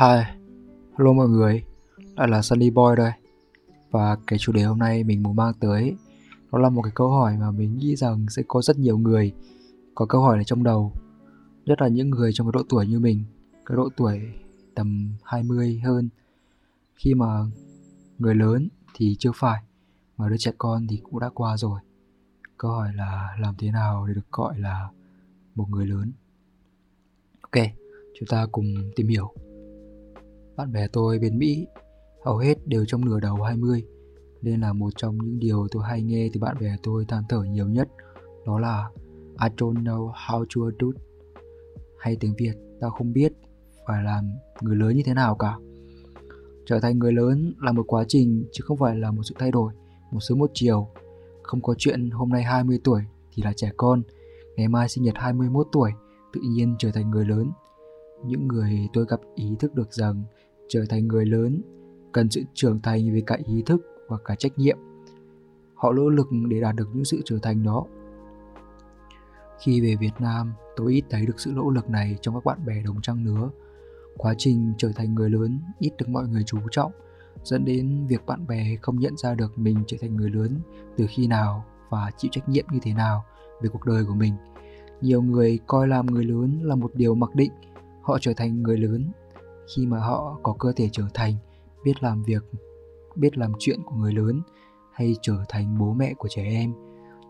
Hi, hello mọi người, lại là Sunny Boy đây. Và cái chủ đề hôm nay mình muốn mang tới Đó là một cái câu hỏi mà mình nghĩ rằng sẽ có rất nhiều người Có câu hỏi này trong đầu. Nhất là những người trong cái độ tuổi như mình Cái độ tuổi tầm 20 hơn. Khi mà người lớn thì chưa phải Mà đứa trẻ con thì cũng đã qua rồi. Câu hỏi là làm thế nào để được gọi là một người lớn? Ok, chúng ta cùng tìm hiểu bạn bè tôi bên Mỹ. Hầu hết đều trong nửa đầu 20 nên là một trong những điều tôi hay nghe từ bạn bè tôi than thở nhiều nhất, đó là I don't know how to adult hay tiếng Việt tao không biết phải làm người lớn như thế nào cả. Trở thành người lớn là một quá trình chứ không phải là một sự thay đổi, một sớm một chiều. Không có chuyện hôm nay 20 tuổi thì là trẻ con, ngày mai sinh nhật 21 tuổi tự nhiên trở thành người lớn. Những người tôi gặp ý thức được rằng trở thành người lớn cần sự trưởng thành về cả ý thức và cả trách nhiệm họ nỗ lực để đạt được những sự trưởng thành đó khi về Việt Nam, tôi ít thấy được sự nỗ lực này trong các bạn bè đồng trang lứa. Quá trình trở thành người lớn ít được mọi người chú trọng, dẫn đến việc bạn bè không nhận ra được mình trở thành người lớn từ khi nào và chịu trách nhiệm như thế nào về cuộc đời của mình. Nhiều người coi làm người lớn là một điều mặc định, họ trở thành người lớn khi mà họ có cơ thể trưởng thành, biết làm việc, biết làm chuyện của người lớn hay trở thành bố mẹ của trẻ em.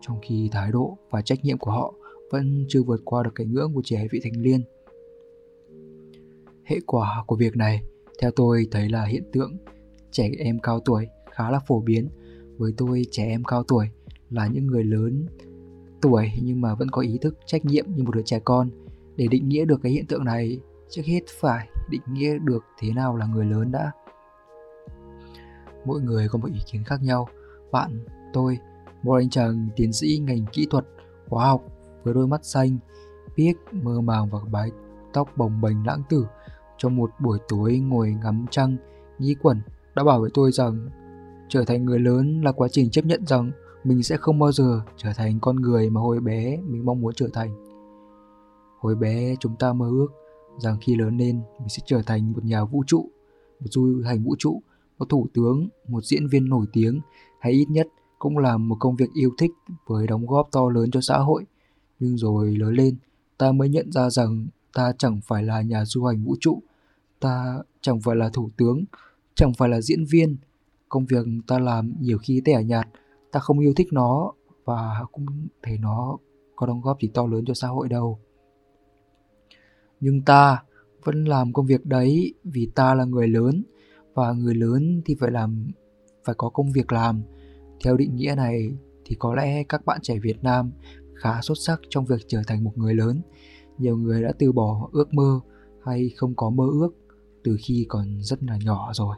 Trong khi thái độ và trách nhiệm của họ vẫn chưa vượt qua được cái ngưỡng của trẻ vị thành niên. Hệ quả của việc này, theo tôi thấy là hiện tượng trẻ em cao tuổi khá là phổ biến. Với tôi, trẻ em cao tuổi là những người lớn tuổi nhưng mà vẫn có ý thức trách nhiệm như một đứa trẻ con. Để định nghĩa được cái hiện tượng này, trước hết phải định nghĩa được thế nào là người lớn đã? Mỗi người có một ý kiến khác nhau. Bạn, tôi một anh chàng tiến sĩ ngành kỹ thuật hóa học, với đôi mắt xanh biếc mơ màng và mái tóc bồng bềnh lãng tử. Trong một buổi tối ngồi ngắm trăng nghĩ quẩn đã bảo với tôi rằng, trở thành người lớn là quá trình chấp nhận rằng mình sẽ không bao giờ trở thành con người mà hồi bé mình mong muốn trở thành. Hồi bé, chúng ta mơ ước rằng khi lớn lên mình sẽ trở thành một nhà vũ trụ, một du hành vũ trụ, một thủ tướng, một diễn viên nổi tiếng hay ít nhất cũng là một công việc yêu thích với đóng góp to lớn cho xã hội. Nhưng rồi lớn lên, ta mới nhận ra rằng ta chẳng phải là nhà du hành vũ trụ, ta chẳng phải là thủ tướng, chẳng phải là diễn viên. Công việc ta làm nhiều khi tẻ nhạt, ta không yêu thích nó và cũng thấy nó có đóng góp gì to lớn cho xã hội đâu nhưng ta vẫn làm công việc đấy vì ta là người lớn, và người lớn thì phải làm, phải có công việc làm. Theo định nghĩa này thì có lẽ các bạn trẻ Việt Nam khá xuất sắc trong việc trở thành một người lớn. Nhiều người đã từ bỏ ước mơ hay không có mơ ước từ khi còn rất là nhỏ rồi.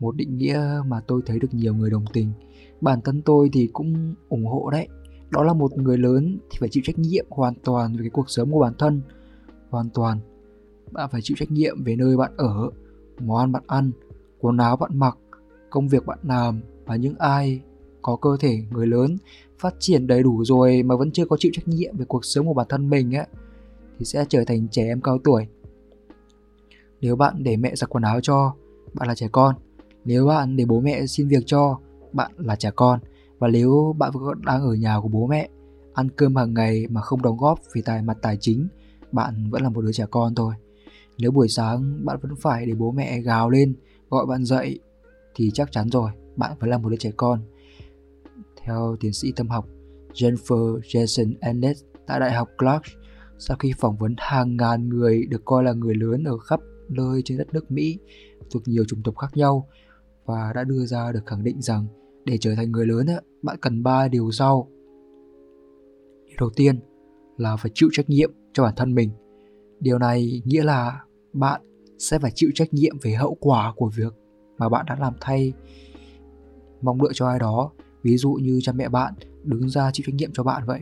Một định nghĩa mà tôi thấy được nhiều người đồng tình. Bản thân tôi thì cũng ủng hộ đấy. Đó là một người lớn thì phải chịu trách nhiệm hoàn toàn về cái cuộc sống của bản thân hoàn toàn. Bạn phải chịu trách nhiệm về nơi bạn ở, món ăn bạn ăn, quần áo bạn mặc, công việc bạn làm và những ai có cơ thể người lớn phát triển đầy đủ rồi mà vẫn chưa có chịu trách nhiệm về cuộc sống của bản thân mình ấy thì sẽ trở thành trẻ em cao tuổi. Nếu bạn để mẹ giặt quần áo cho, bạn là trẻ con. Nếu bạn để bố mẹ xin việc cho, bạn là trẻ con. Và nếu bạn vẫn đang ở nhà của bố mẹ, ăn cơm hàng ngày mà không đóng góp về tài mặt tài chính bạn vẫn là một đứa trẻ con thôi. Nếu buổi sáng bạn vẫn phải để bố mẹ gào lên, gọi bạn dậy, thì chắc chắn rồi, bạn vẫn là một đứa trẻ con. Theo tiến sĩ tâm học Jennifer Jason Ennis tại Đại học Clark, sau khi phỏng vấn hàng ngàn người được coi là người lớn ở khắp nơi trên đất nước Mỹ, thuộc nhiều chủng tộc khác nhau, và đã đưa ra được khẳng định rằng để trở thành người lớn bạn cần ba điều sau. Điều đầu tiên là phải chịu trách nhiệm cho bản thân mình. Điều này nghĩa là bạn sẽ phải chịu trách nhiệm về hậu quả của việc mà bạn đã làm thay. Mong đợi cho ai đó, ví dụ như cha mẹ bạn đứng ra chịu trách nhiệm cho bạn vậy.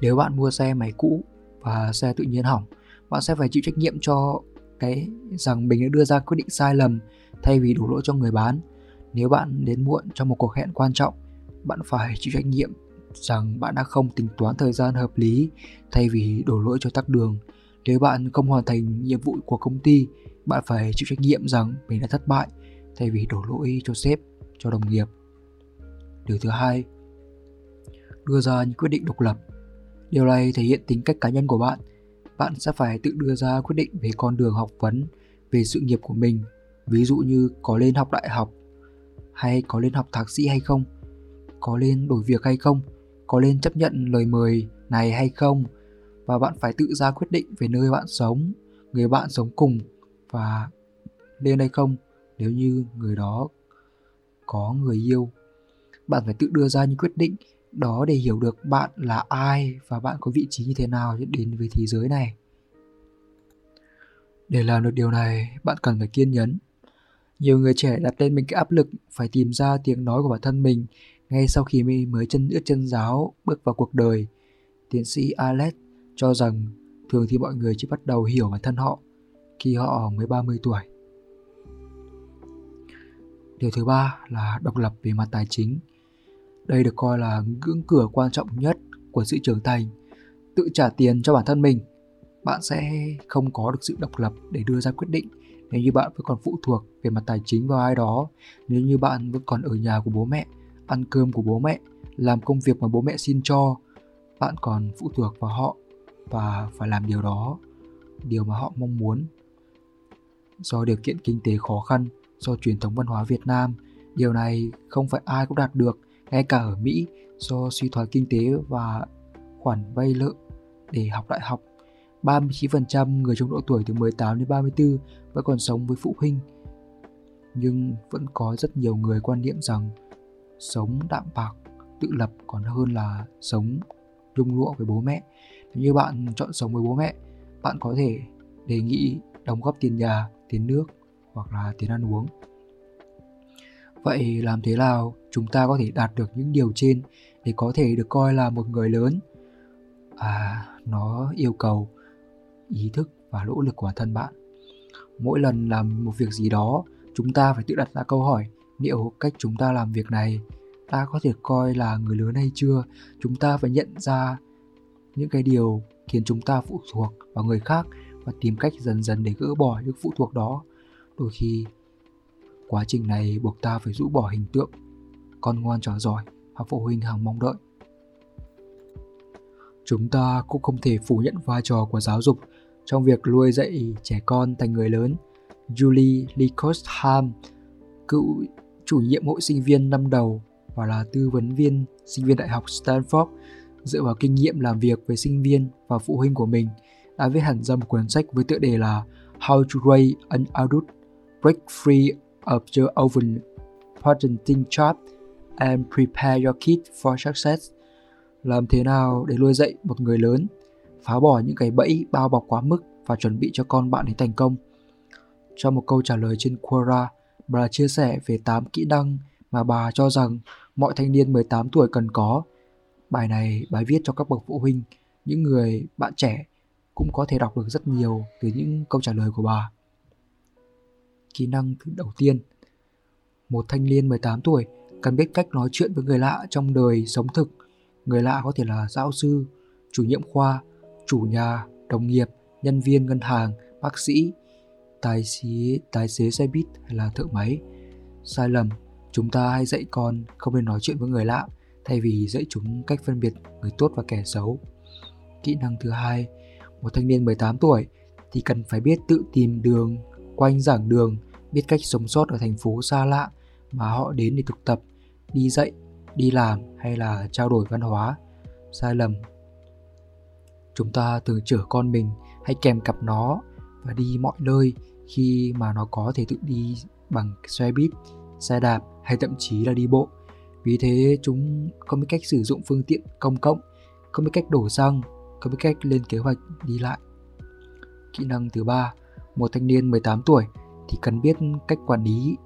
Nếu bạn mua xe máy cũ và xe tự nhiên hỏng, bạn sẽ phải chịu trách nhiệm cho cái rằng mình đã đưa ra quyết định sai lầm thay vì đổ lỗi cho người bán. Nếu bạn đến muộn trong một cuộc hẹn quan trọng, bạn phải chịu trách nhiệm rằng bạn đã không tính toán thời gian hợp lý thay vì đổ lỗi cho tắc đường. Nếu bạn không hoàn thành nhiệm vụ của công ty, bạn phải chịu trách nhiệm rằng mình đã thất bại thay vì đổ lỗi cho sếp, cho đồng nghiệp. Điều thứ hai, đưa ra những quyết định độc lập. Điều này thể hiện tính cách cá nhân của bạn. Bạn sẽ phải tự đưa ra quyết định về con đường học vấn, về sự nghiệp của mình, ví dụ như có lên học đại học hay có lên học thạc sĩ hay không, có lên đổi việc hay không, có nên chấp nhận lời mời này hay không và bạn phải tự ra quyết định về nơi bạn sống, người bạn sống cùng và lên hay không nếu như người đó có người yêu. Bạn phải tự đưa ra những quyết định đó để hiểu được bạn là ai và bạn có vị trí như thế nào đến với thế giới này. Để làm được điều này, bạn cần phải kiên nhẫn. Nhiều người trẻ đặt lên mình cái áp lực phải tìm ra tiếng nói của bản thân mình ngay sau khi mới chân ướt chân giáo bước vào cuộc đời. Tiến sĩ Alex cho rằng thường thì mọi người chỉ bắt đầu hiểu bản thân họ khi họ mới 30 tuổi. Điều thứ ba là độc lập về mặt tài chính. Đây được coi là ngưỡng cửa quan trọng nhất của sự trưởng thành. Tự trả tiền cho bản thân mình, bạn sẽ không có được sự độc lập để đưa ra quyết định nếu như bạn vẫn còn phụ thuộc về mặt tài chính vào ai đó, nếu như bạn vẫn còn ở nhà của bố mẹ, ăn cơm của bố mẹ, làm công việc mà bố mẹ xin cho, bạn còn phụ thuộc vào họ và phải làm điều đó, điều mà họ mong muốn. Do điều kiện kinh tế khó khăn, do truyền thống văn hóa Việt Nam, điều này không phải ai cũng đạt được, ngay cả ở Mỹ do suy thoái kinh tế và khoản vay nợ để học đại học. 39% người trong độ tuổi từ 18 đến 34 vẫn còn sống với phụ huynh. Nhưng vẫn có rất nhiều người quan niệm rằng sống đạm bạc, tự lập còn hơn là sống dung lụa với bố mẹ. Nếu như bạn chọn sống với bố mẹ, bạn có thể đề nghị đóng góp tiền nhà, tiền nước hoặc là tiền ăn uống. Vậy làm thế nào chúng ta có thể đạt được những điều trên để có thể được coi là một người lớn? À, nó yêu cầu ý thức và nỗ lực của bản thân bạn. Mỗi lần làm một việc gì đó, chúng ta phải tự đặt ra câu hỏi liệu cách chúng ta làm việc này ta có thể coi là người lớn hay chưa? Chúng ta phải nhận ra những cái điều khiến chúng ta phụ thuộc vào người khác và tìm cách dần dần để gỡ bỏ những phụ thuộc đó. Đôi khi, quá trình này buộc ta phải rũ bỏ hình tượng, con ngoan trò giỏi hoặc phụ huynh hàng mong đợi. Chúng ta cũng không thể phủ nhận vai trò của giáo dục trong việc nuôi dạy trẻ con thành người lớn. Julie Licostham cựu chủ nhiệm hội sinh viên năm đầu và là tư vấn viên sinh viên đại học Stanford dựa vào kinh nghiệm làm việc với sinh viên và phụ huynh của mình đã viết hẳn ra một cuốn sách với tựa đề là How to Raise an Adult, Break Free of Your Oven Parenting Trap and Prepare Your Kid for Success. Làm thế nào để nuôi dạy một người lớn phá bỏ những cái bẫy bao bọc quá mức và chuẩn bị cho con bạn đến thành công? Trong một câu trả lời trên Quora bà chia sẻ về 8 kỹ năng mà bà cho rằng mọi thanh niên 18 tuổi cần có. Bài này bài viết cho các bậc phụ huynh, những người bạn trẻ cũng có thể đọc được rất nhiều từ những câu trả lời của bà. Kỹ năng thứ đầu tiên Một thanh niên 18 tuổi cần biết cách nói chuyện với người lạ trong đời sống thực. Người lạ có thể là giáo sư, chủ nhiệm khoa, chủ nhà, đồng nghiệp, nhân viên ngân hàng, bác sĩ, tài xế, tài xế xe buýt hay là thợ máy. Sai lầm, chúng ta hay dạy con không nên nói chuyện với người lạ thay vì dạy chúng cách phân biệt người tốt và kẻ xấu. Kỹ năng thứ hai, một thanh niên 18 tuổi thì cần phải biết tự tìm đường quanh giảng đường, biết cách sống sót ở thành phố xa lạ mà họ đến để thực tập, đi dạy, đi làm hay là trao đổi văn hóa. Sai lầm. Chúng ta thường chở con mình hay kèm cặp nó và đi mọi nơi khi mà nó có thể tự đi bằng xe buýt, xe đạp hay thậm chí là đi bộ. Vì thế chúng không biết cách sử dụng phương tiện công cộng, không biết cách đổ xăng, không biết cách lên kế hoạch đi lại. Kỹ năng thứ ba, một thanh niên 18 tuổi thì cần biết cách quản lý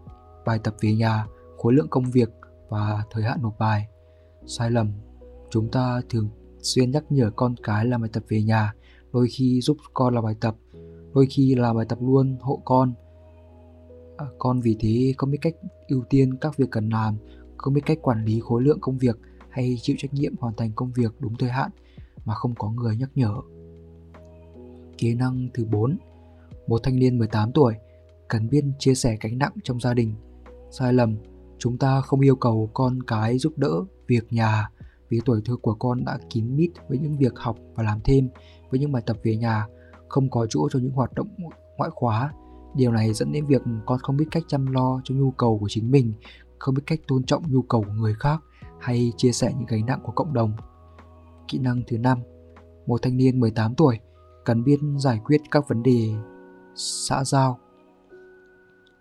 bài tập về nhà, khối lượng công việc và thời hạn nộp bài. Sai lầm, chúng ta thường xuyên nhắc nhở con cái làm bài tập về nhà, đôi khi giúp con làm bài tập đôi khi là bài tập luôn hộ con. À, con vì thế không biết cách ưu tiên các việc cần làm không biết cách quản lý khối lượng công việc hay chịu trách nhiệm hoàn thành công việc đúng thời hạn mà không có người nhắc nhở. Kỹ năng thứ 4 Một thanh niên 18 tuổi cần biết chia sẻ gánh nặng trong gia đình. Sai lầm, chúng ta không yêu cầu con cái giúp đỡ việc nhà vì tuổi thơ của con đã kín mít với những việc học và làm thêm, với những bài tập về nhà, không có chỗ cho những hoạt động ngoại khóa. Điều này dẫn đến việc con không biết cách chăm lo cho nhu cầu của chính mình, không biết cách tôn trọng nhu cầu của người khác hay chia sẻ những gánh nặng của cộng đồng. Kỹ năng thứ năm, một thanh niên 18 tuổi cần biết giải quyết các vấn đề xã giao.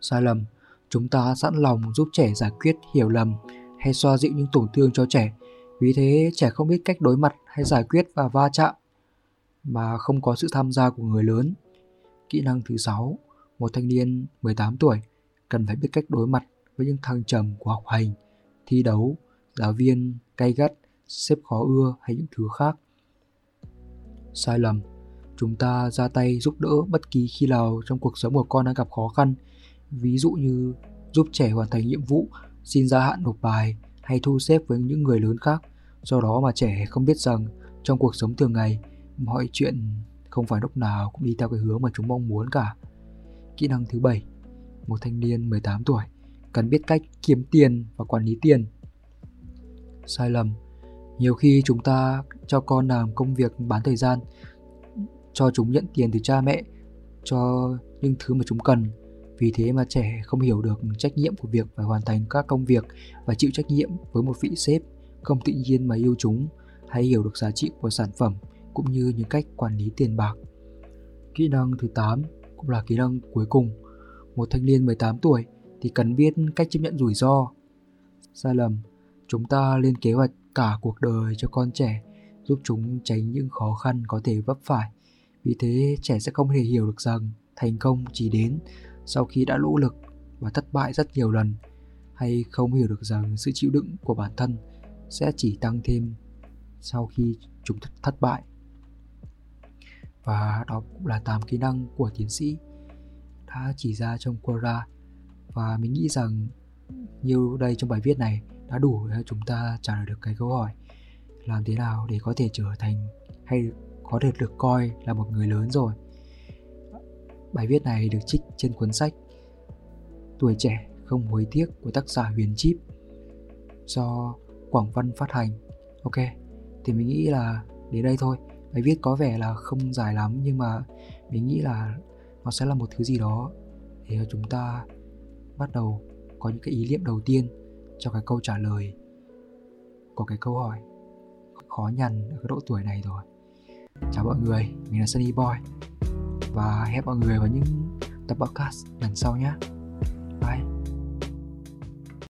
Sai lầm, chúng ta sẵn lòng giúp trẻ giải quyết hiểu lầm hay xoa dịu những tổn thương cho trẻ. Vì thế trẻ không biết cách đối mặt hay giải quyết và va chạm mà không có sự tham gia của người lớn. Kỹ năng thứ 6, một thanh niên 18 tuổi cần phải biết cách đối mặt với những thăng trầm của học hành, thi đấu, giáo viên, cay gắt, xếp khó ưa hay những thứ khác. Sai lầm, chúng ta ra tay giúp đỡ bất kỳ khi nào trong cuộc sống của con đang gặp khó khăn, ví dụ như giúp trẻ hoàn thành nhiệm vụ, xin gia hạn nộp bài hay thu xếp với những người lớn khác. Do đó mà trẻ không biết rằng trong cuộc sống thường ngày, mọi chuyện không phải lúc nào cũng đi theo cái hướng mà chúng mong muốn cả. Kỹ năng thứ bảy, một thanh niên 18 tuổi cần biết cách kiếm tiền và quản lý tiền. Sai lầm, nhiều khi chúng ta cho con làm công việc bán thời gian, cho chúng nhận tiền từ cha mẹ, cho những thứ mà chúng cần. Vì thế mà trẻ không hiểu được trách nhiệm của việc phải hoàn thành các công việc và chịu trách nhiệm với một vị sếp không tự nhiên mà yêu chúng hay hiểu được giá trị của sản phẩm cũng như những cách quản lý tiền bạc. Kỹ năng thứ 8 cũng là kỹ năng cuối cùng. Một thanh niên 18 tuổi thì cần biết cách chấp nhận rủi ro. Sai lầm, chúng ta lên kế hoạch cả cuộc đời cho con trẻ, giúp chúng tránh những khó khăn có thể vấp phải. Vì thế trẻ sẽ không thể hiểu được rằng thành công chỉ đến sau khi đã nỗ lực và thất bại rất nhiều lần hay không hiểu được rằng sự chịu đựng của bản thân sẽ chỉ tăng thêm sau khi chúng thất bại. Và đó cũng là 8 kỹ năng của tiến sĩ đã chỉ ra trong Quora. Và mình nghĩ rằng như đây trong bài viết này đã đủ để chúng ta trả lời được cái câu hỏi làm thế nào để có thể trở thành hay có thể được coi là một người lớn rồi. Bài viết này được trích trên cuốn sách tuổi trẻ không hối tiếc của tác giả huyền chip do quảng văn phát hành. Ok, thì mình nghĩ là đến đây thôi bài viết có vẻ là không dài lắm, nhưng mà mình nghĩ là nó sẽ là một thứ gì đó để chúng ta bắt đầu có những cái ý niệm đầu tiên cho cái câu trả lời của cái câu hỏi. Khó nhằn ở cái độ tuổi này rồi. Chào mọi người, mình là Sunny Boy và hẹn mọi người vào những tập podcast lần sau nhé.